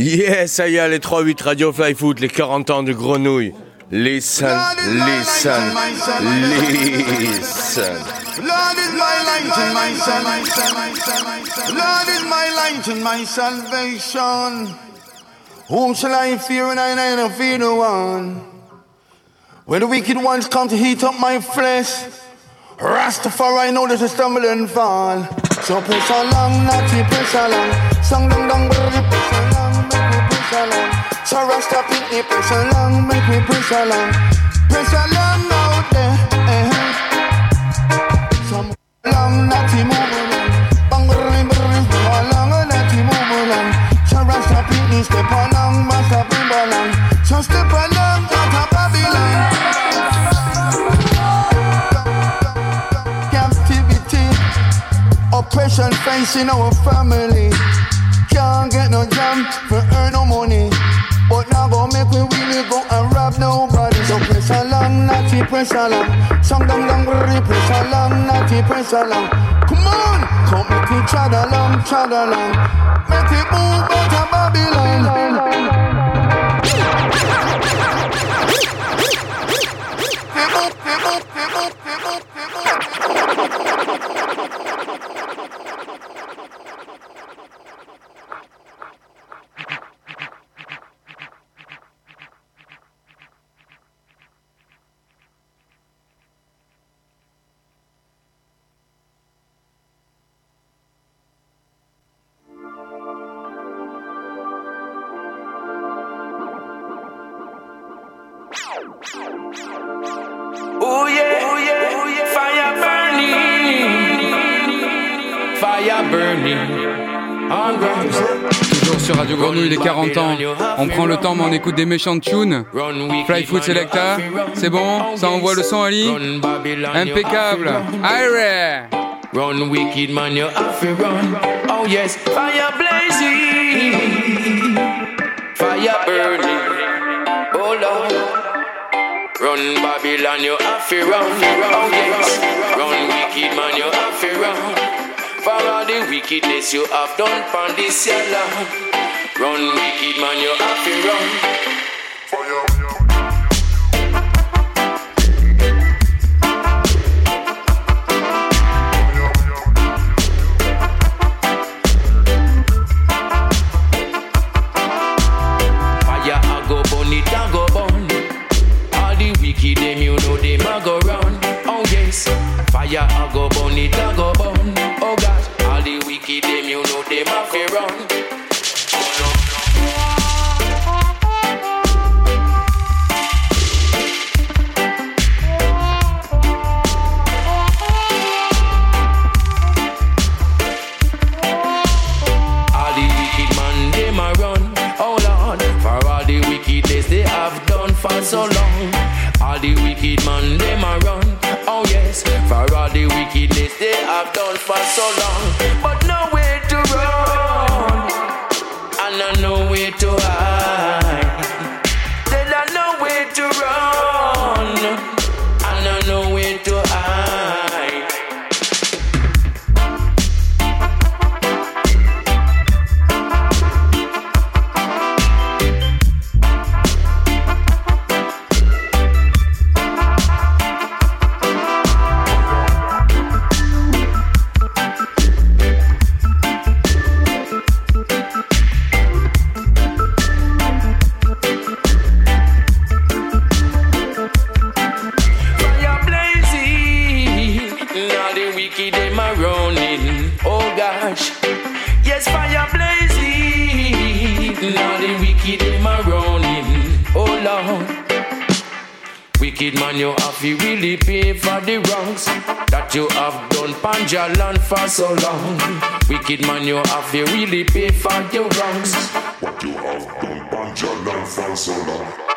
Yes, ça y est, les 3-8 Radio Fly Foot, les 40 ans de Grenouille. Listen, listen, listen. Lord is my light and my salvation. Lord is my light and my salvation. Whom shall I fear and I don't fear no one? When the wicked ones come to heat up my flesh, Rastafari know that I stumble and fall. So press along, naughty press along. Song dong dong, press along, along. So Rasta pick me press along, make me press along. Press along out there. eh. Some long naughty move along. Bang brrr, brrr, go along, a naughty move along. So Rasta pick me step along, Rasta bring along. So step along, out of Babylon. captivity, oppression facing our family. Can't get no job for earn no money. But now go make we really go and rob nobody. So press along, naughty press along. Song down down, worry, press along, naughty press along. Come on, come make we trot along, trot along. Make it move out of Babylon. Toujours sur Radio Grenouille, les 40 ans. On prend le temps, mais on écoute des méchantes tunes. Fly Food Selecta, c'est bon Ça envoie le son, Ali Impeccable. Aire Run wicked man, you have to run. Oh yes, fire blazing, fire burning. Oh Lord, run Babylon, you have to run. Oh yes, run wicked man, you have to run. For all the wickedness you have done pon this your. Run wicked man, you have to run. Wickedness they have done for so long. All the wicked man them a run, oh yes, for all the wickedness they have done for so long. Really pay for the wrongs that you have done panja land for so long. Wicked man, you have to really pay for your wrongs. What you have done, Panja land for so long.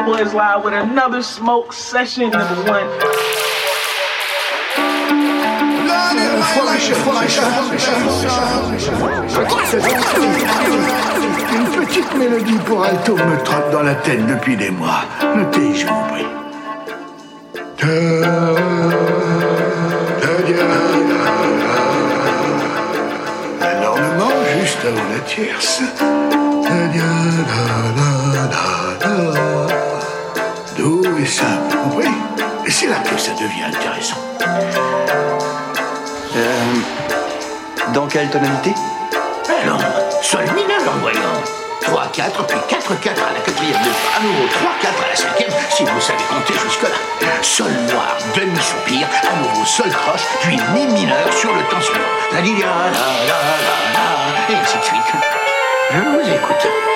Cowboys Live with another smoke session, number one. Une petite mélodie pour alto me trotte dans la tête depuis des mois. Notez, je vous prie. L'énormément juste avant la tierce. Devient intéressant. Euh, dans quelle tonalité? Alors, sol mineur, voyons. 3-4, puis 4-4 à la quatrième de fa, à nouveau 3-4 à la cinquième, si vous savez compter jusque-là. Sol noir, demi-soupir, à nouveau sol croche, puis mi mineur sur le temps suivant. La la la la la, et ainsi de suite. Je vous écoute.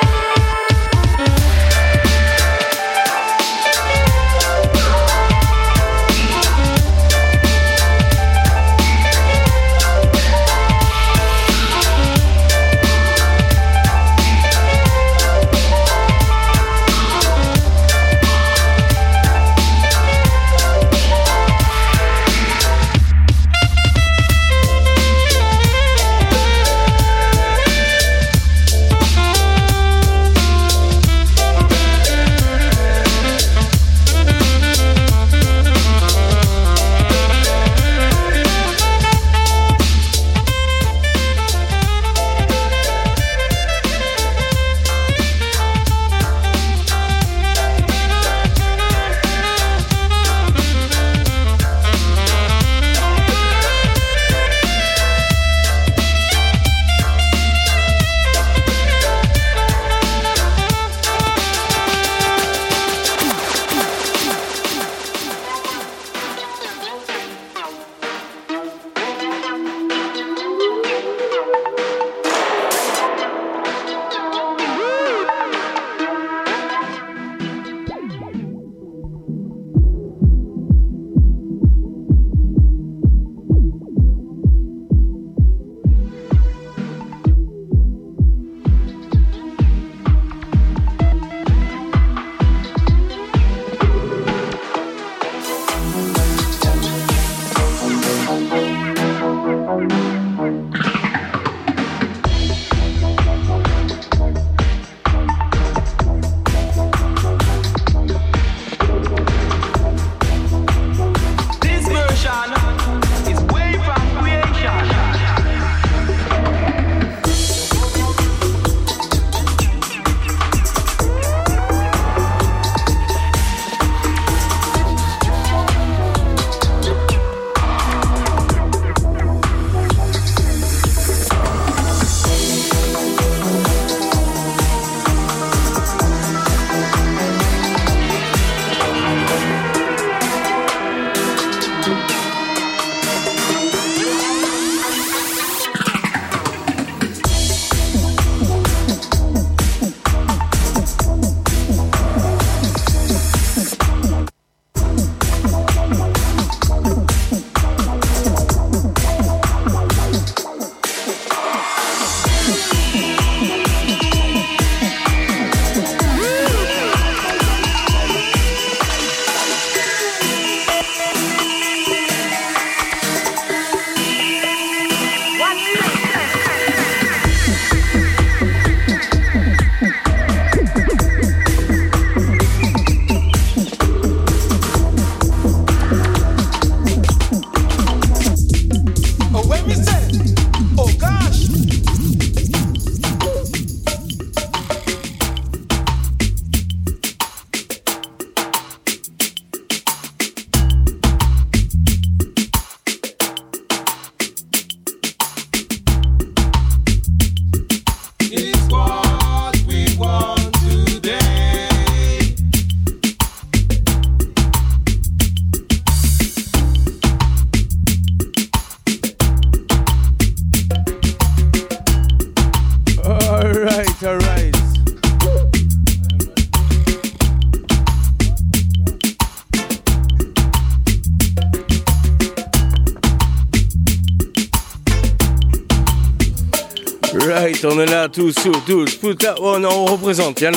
Tous, tous, tous, on, on représente, tiens.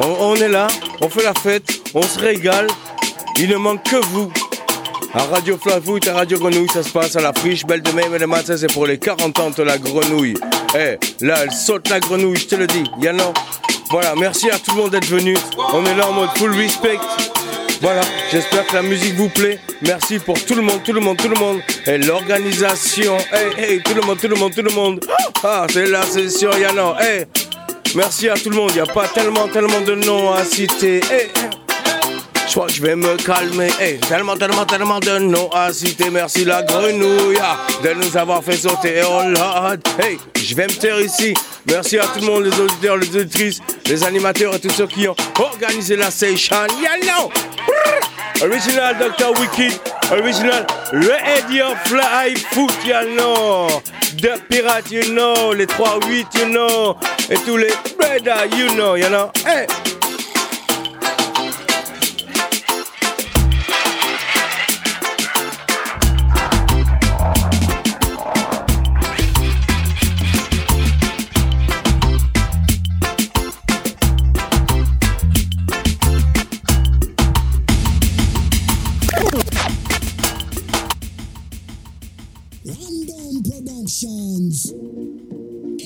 On, est là, on fait la fête, on se régale. Il ne manque que vous. À Radio Flafoot, à Radio Grenouille, ça se passe à la friche Belle de Mai, mais le matin, c'est pour les 40 ans de la grenouille. Eh, là, elle saute la grenouille, je te le dis. Yann, voilà, merci à tout le monde d'être venu. On est là en mode full respect. Voilà, j'espère que la musique vous plaît. Merci pour tout le monde, tout le monde, tout le monde. Et l'organisation. Hey, hey, tout le monde, tout le monde, tout le monde. Ah, c'est la session, Yann. Hey, merci à tout le monde. N'y a pas tellement, tellement de noms à citer. Hey. Je crois que je vais me calmer. Hey, tellement, tellement, tellement de noms à citer. Merci la grenouille ah, de nous avoir fait sauter. Oh Lord. Hey, je vais me taire ici. Merci à tout le monde, les auditeurs, les auditrices, les animateurs et tous ceux qui ont organisé la session. Yeah, Original Dr. Wicked. Original Radio Fly Foot, you know. The Pirate, you know. Les 3-8, you know. Et tous les Breda, you know, you know. Hey.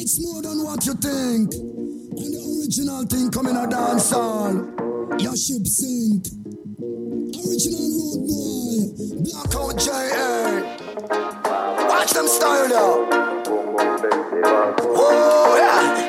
It's more than what you think. And the original thing coming a dance hall. Your ship sink. Original road boy. Blackout J.A. Watch them style now. Oh yeah.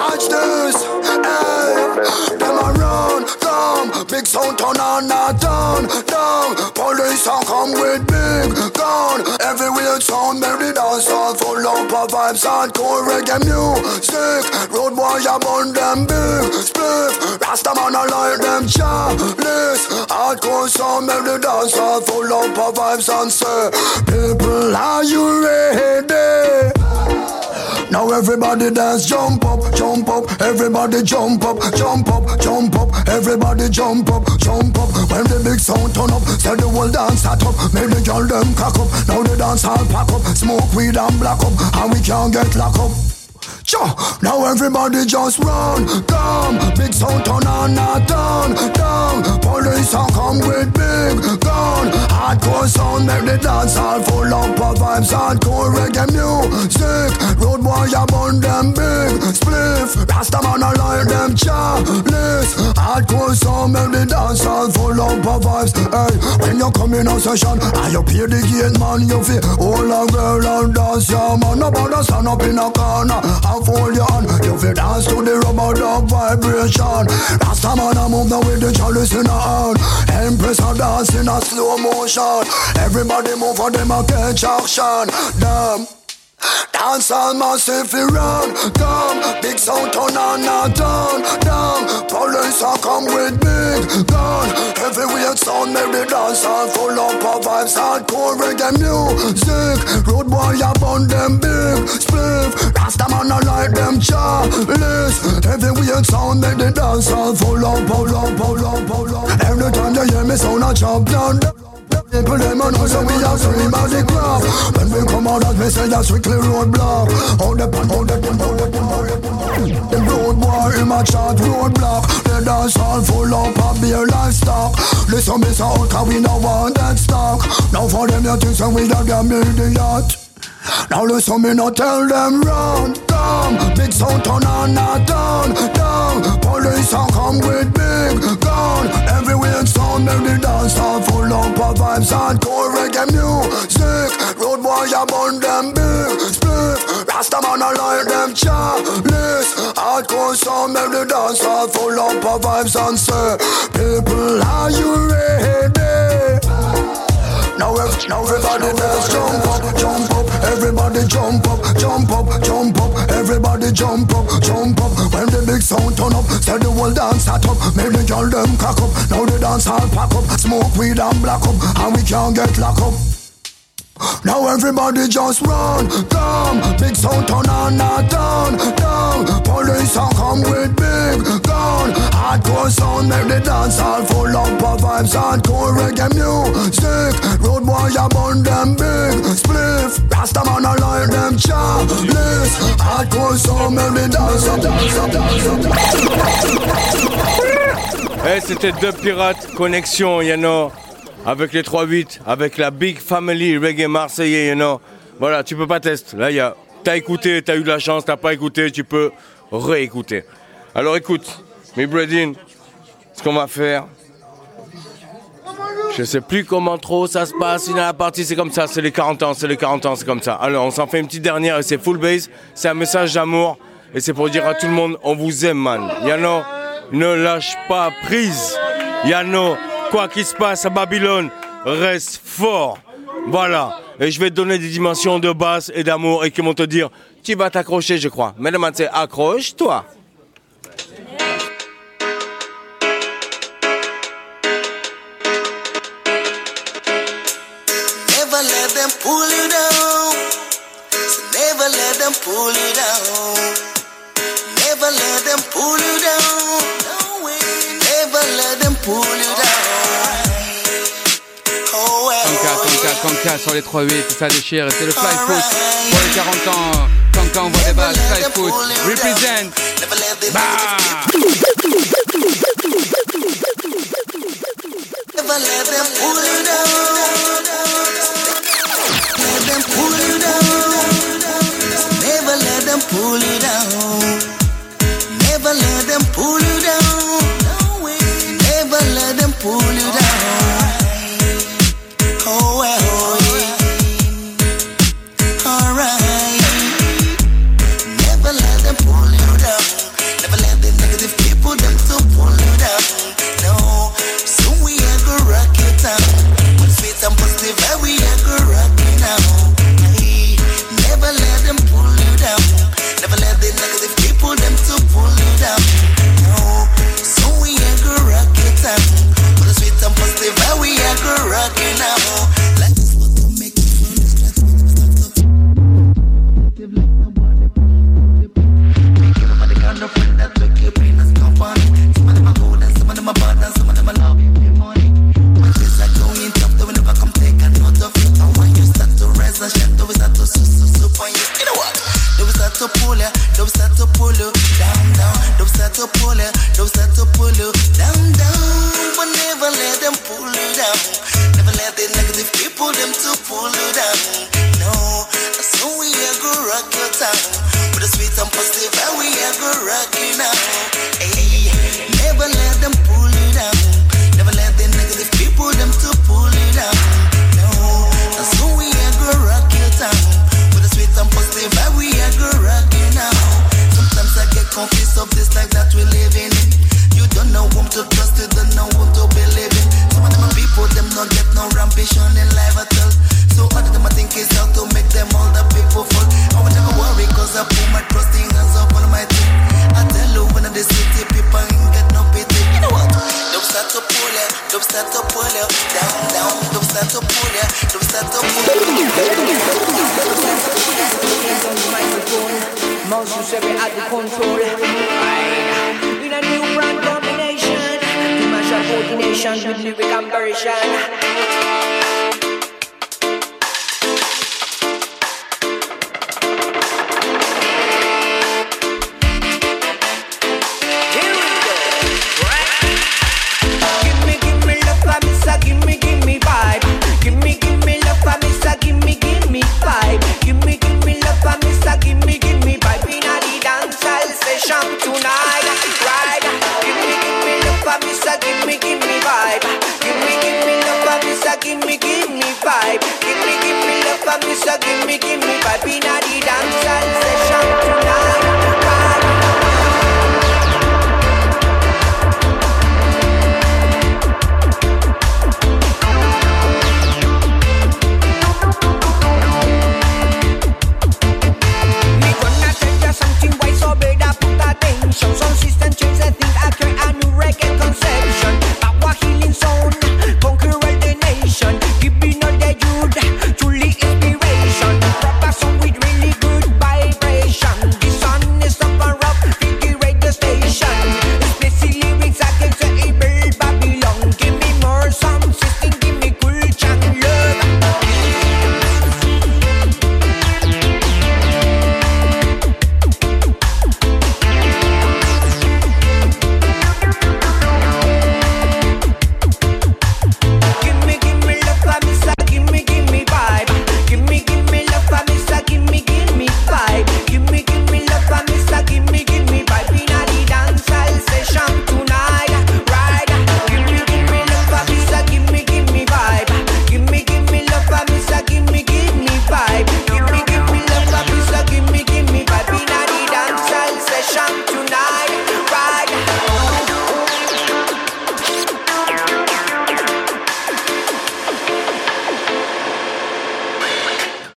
Watch this. Hey. Them around. Come. Big sound turn on, not down. Down. Police are come with big gun. Everywhere sound merry dance all full of vibes hardcore reggae music. Road a burn them big spliff. Rasta man a light them chalice. Hardcore sound merry dance all full of vibes and say, people are you ready? Everybody dance, jump up, jump up, everybody jump up, jump up, jump up, everybody jump up, jump up. When the big sound turn up, say the whole dance start up, make the girl them cock up. Now the dance all pack up, smoke weed and black up, and we can't get lock up. Cha! Now everybody just run, come. Big sound turn on, not down, down. Police are come with big gun. Hardcore sound make the dance all full of vibes. Hardcore reggae music. Road a burn them big. Spliff. Rasta man a light them chalice. Hardcore of vibes Hey, when you come in a session And you pay the gate man. You feel All a girl and dance yeah man. Nobody stand up in a corner and fold your hand. You feel dance to the rubber dub vibration. Rasta man a move now with the chalice in a hand. Empress a dance in a slow motion. Everybody move for them a catch action. Damn Dance all massive run, come Big sound turn on and down, down Police are come with big gun. Heavyweight sound make the dance all full up of vibes. Hardcore reggae music. Road boy a burn them big spliff. Rasta man a light them chalice. Heavyweight sound make the dance all full up, full up, full up, full up. Every time you hear me sound a chop down People them a know so we a scream out the crowd When we come out as we say a strictly roadblock Hold the pan, hold the pan, hold the pan, hold the pan The road boy him a chat roadblock The dance all full up of beer livestock Listen me sound cause we no want that stock. Now for them you think so we a gamble the yacht now listen me not tell them run, come Big sound turn on, not down, down Police are come with big gun. Everywhere sound the dance all full of vibes Hardcore reggae music Road boy a burn them big spliff Rasta man a light them chalice Hardcore sound make the dance all full up of vibes And say People are you ready? Now, ev- now everybody dance, jump up, jump up. Everybody jump up, jump up, jump up. Everybody jump up, jump up. When sound turn up, say the whole dance start up. Make the girl them cock up. Now the dance all pack up. Smoke weed and black up, and we can't get lock up. Now everybody just run, come Big sound turn on, not down, down Police are come with big gun Hardcore sound make the dance all full up of vibes Hardcore reggae music Up Eh, c'était deux pirates, connexion, you avec les 3-8, avec la Big Family Reggae Marseillais, you. Voilà, tu peux pas tester. Là, a. T'as écouté, t'as eu de la chance, t'as pas écouté, tu peux réécouter. Alors écoute, mes brethren, ce qu'on va faire. Je sais plus comment trop ça se passe. Une la partie, c'est comme ça. C'est les 40 ans, c'est les 40 ans, c'est comme ça. Alors, on s'en fait une petite dernière et c'est full base. C'est un message d'amour. Et c'est pour dire à tout le monde, on vous aime, man. Yano, ne lâche pas prise. Yano, quoi qu'il se passe à Babylone, reste fort. Voilà. Et je vais te donner des dimensions de basse et d'amour et qui vont te dire, tu vas t'accrocher, je crois. Mesdames, c'est accroche-toi. Conca sur les 3-8, ça déchire, c'est le fly foot pour les 40 ans. Conca envoie des balles, fly foot, represent. Bah.